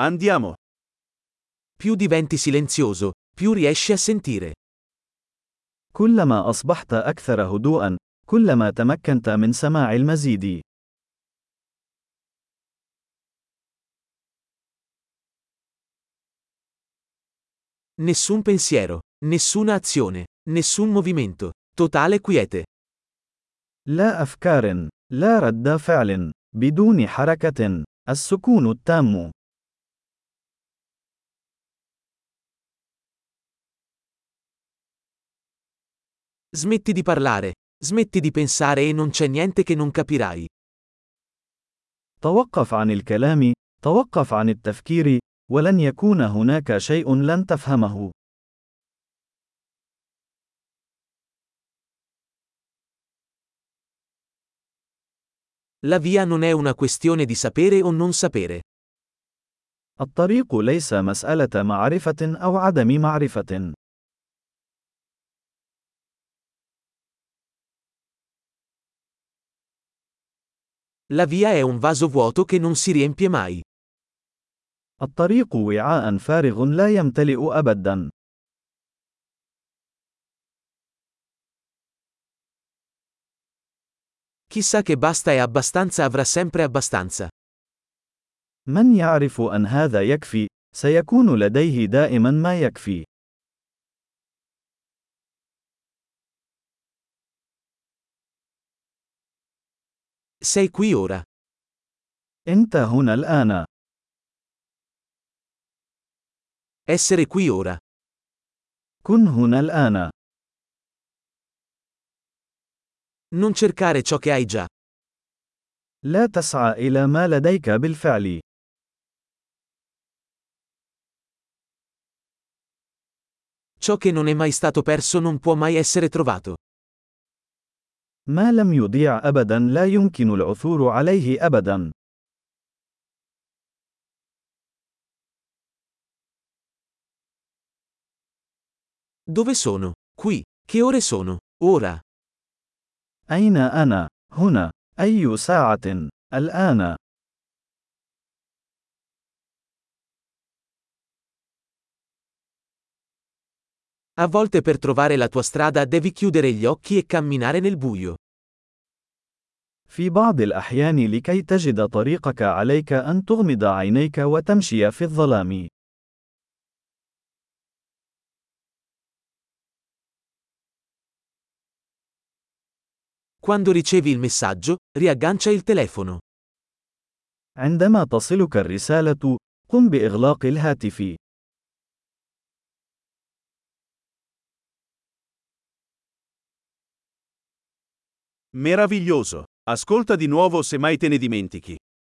Andiamo. Più diventi silenzioso, più riesci a sentire. كلما أصبحت أكثر هدوءا، كلما تمكنت من سماع المزيد. Nessun pensiero, nessuna azione, nessun movimento. Totale quiete. لا أفكار، لا رد فعل، بدون حركة، السكون التام. Smetti di parlare, smetti di pensare e non c'è niente che non capirai. توقف عن الكلام، توقف عن التفكير، ولن يكون هناك شيء لن تفهمه. La via non è una questione di sapere o non sapere. الطريق ليس مسألة معرفة أو عدم معرفة. La via è un vaso vuoto che non si riempie mai. الطريق وعاء فارغ لا يمتلئ أبدا. Chissà che basta e abbastanza avrà sempre abbastanza. من يعرف أن هذا يكفي، سيكون لديه دائما ما يكفي. Sei qui ora. أنت هنا الآن. Essere qui ora. كن هنا الآن. Non cercare ciò che hai già. لا تسعى إلى ما لديك بالفعل. Ciò che non è mai stato perso non può mai essere trovato. ما لم يضيع أبدا لا يمكن العثور عليه أبدا. Dove sono? Qui. Che ore sono? Ora. أين أنا؟ هنا. أي ساعة؟ الآن. A volte per trovare la tua strada devi chiudere gli occhi e camminare nel buio. في بعض الأحيان لكي تجد طريقك عليك أن تغمض عينيك وتمشي في الظلام. Quando ricevi il messaggio, riaggancia il telefono. عندما تصلك الرسالة، قم بإغلاق الهاتف. Meraviglioso. Ascolta di nuovo se mai te ne dimentichi.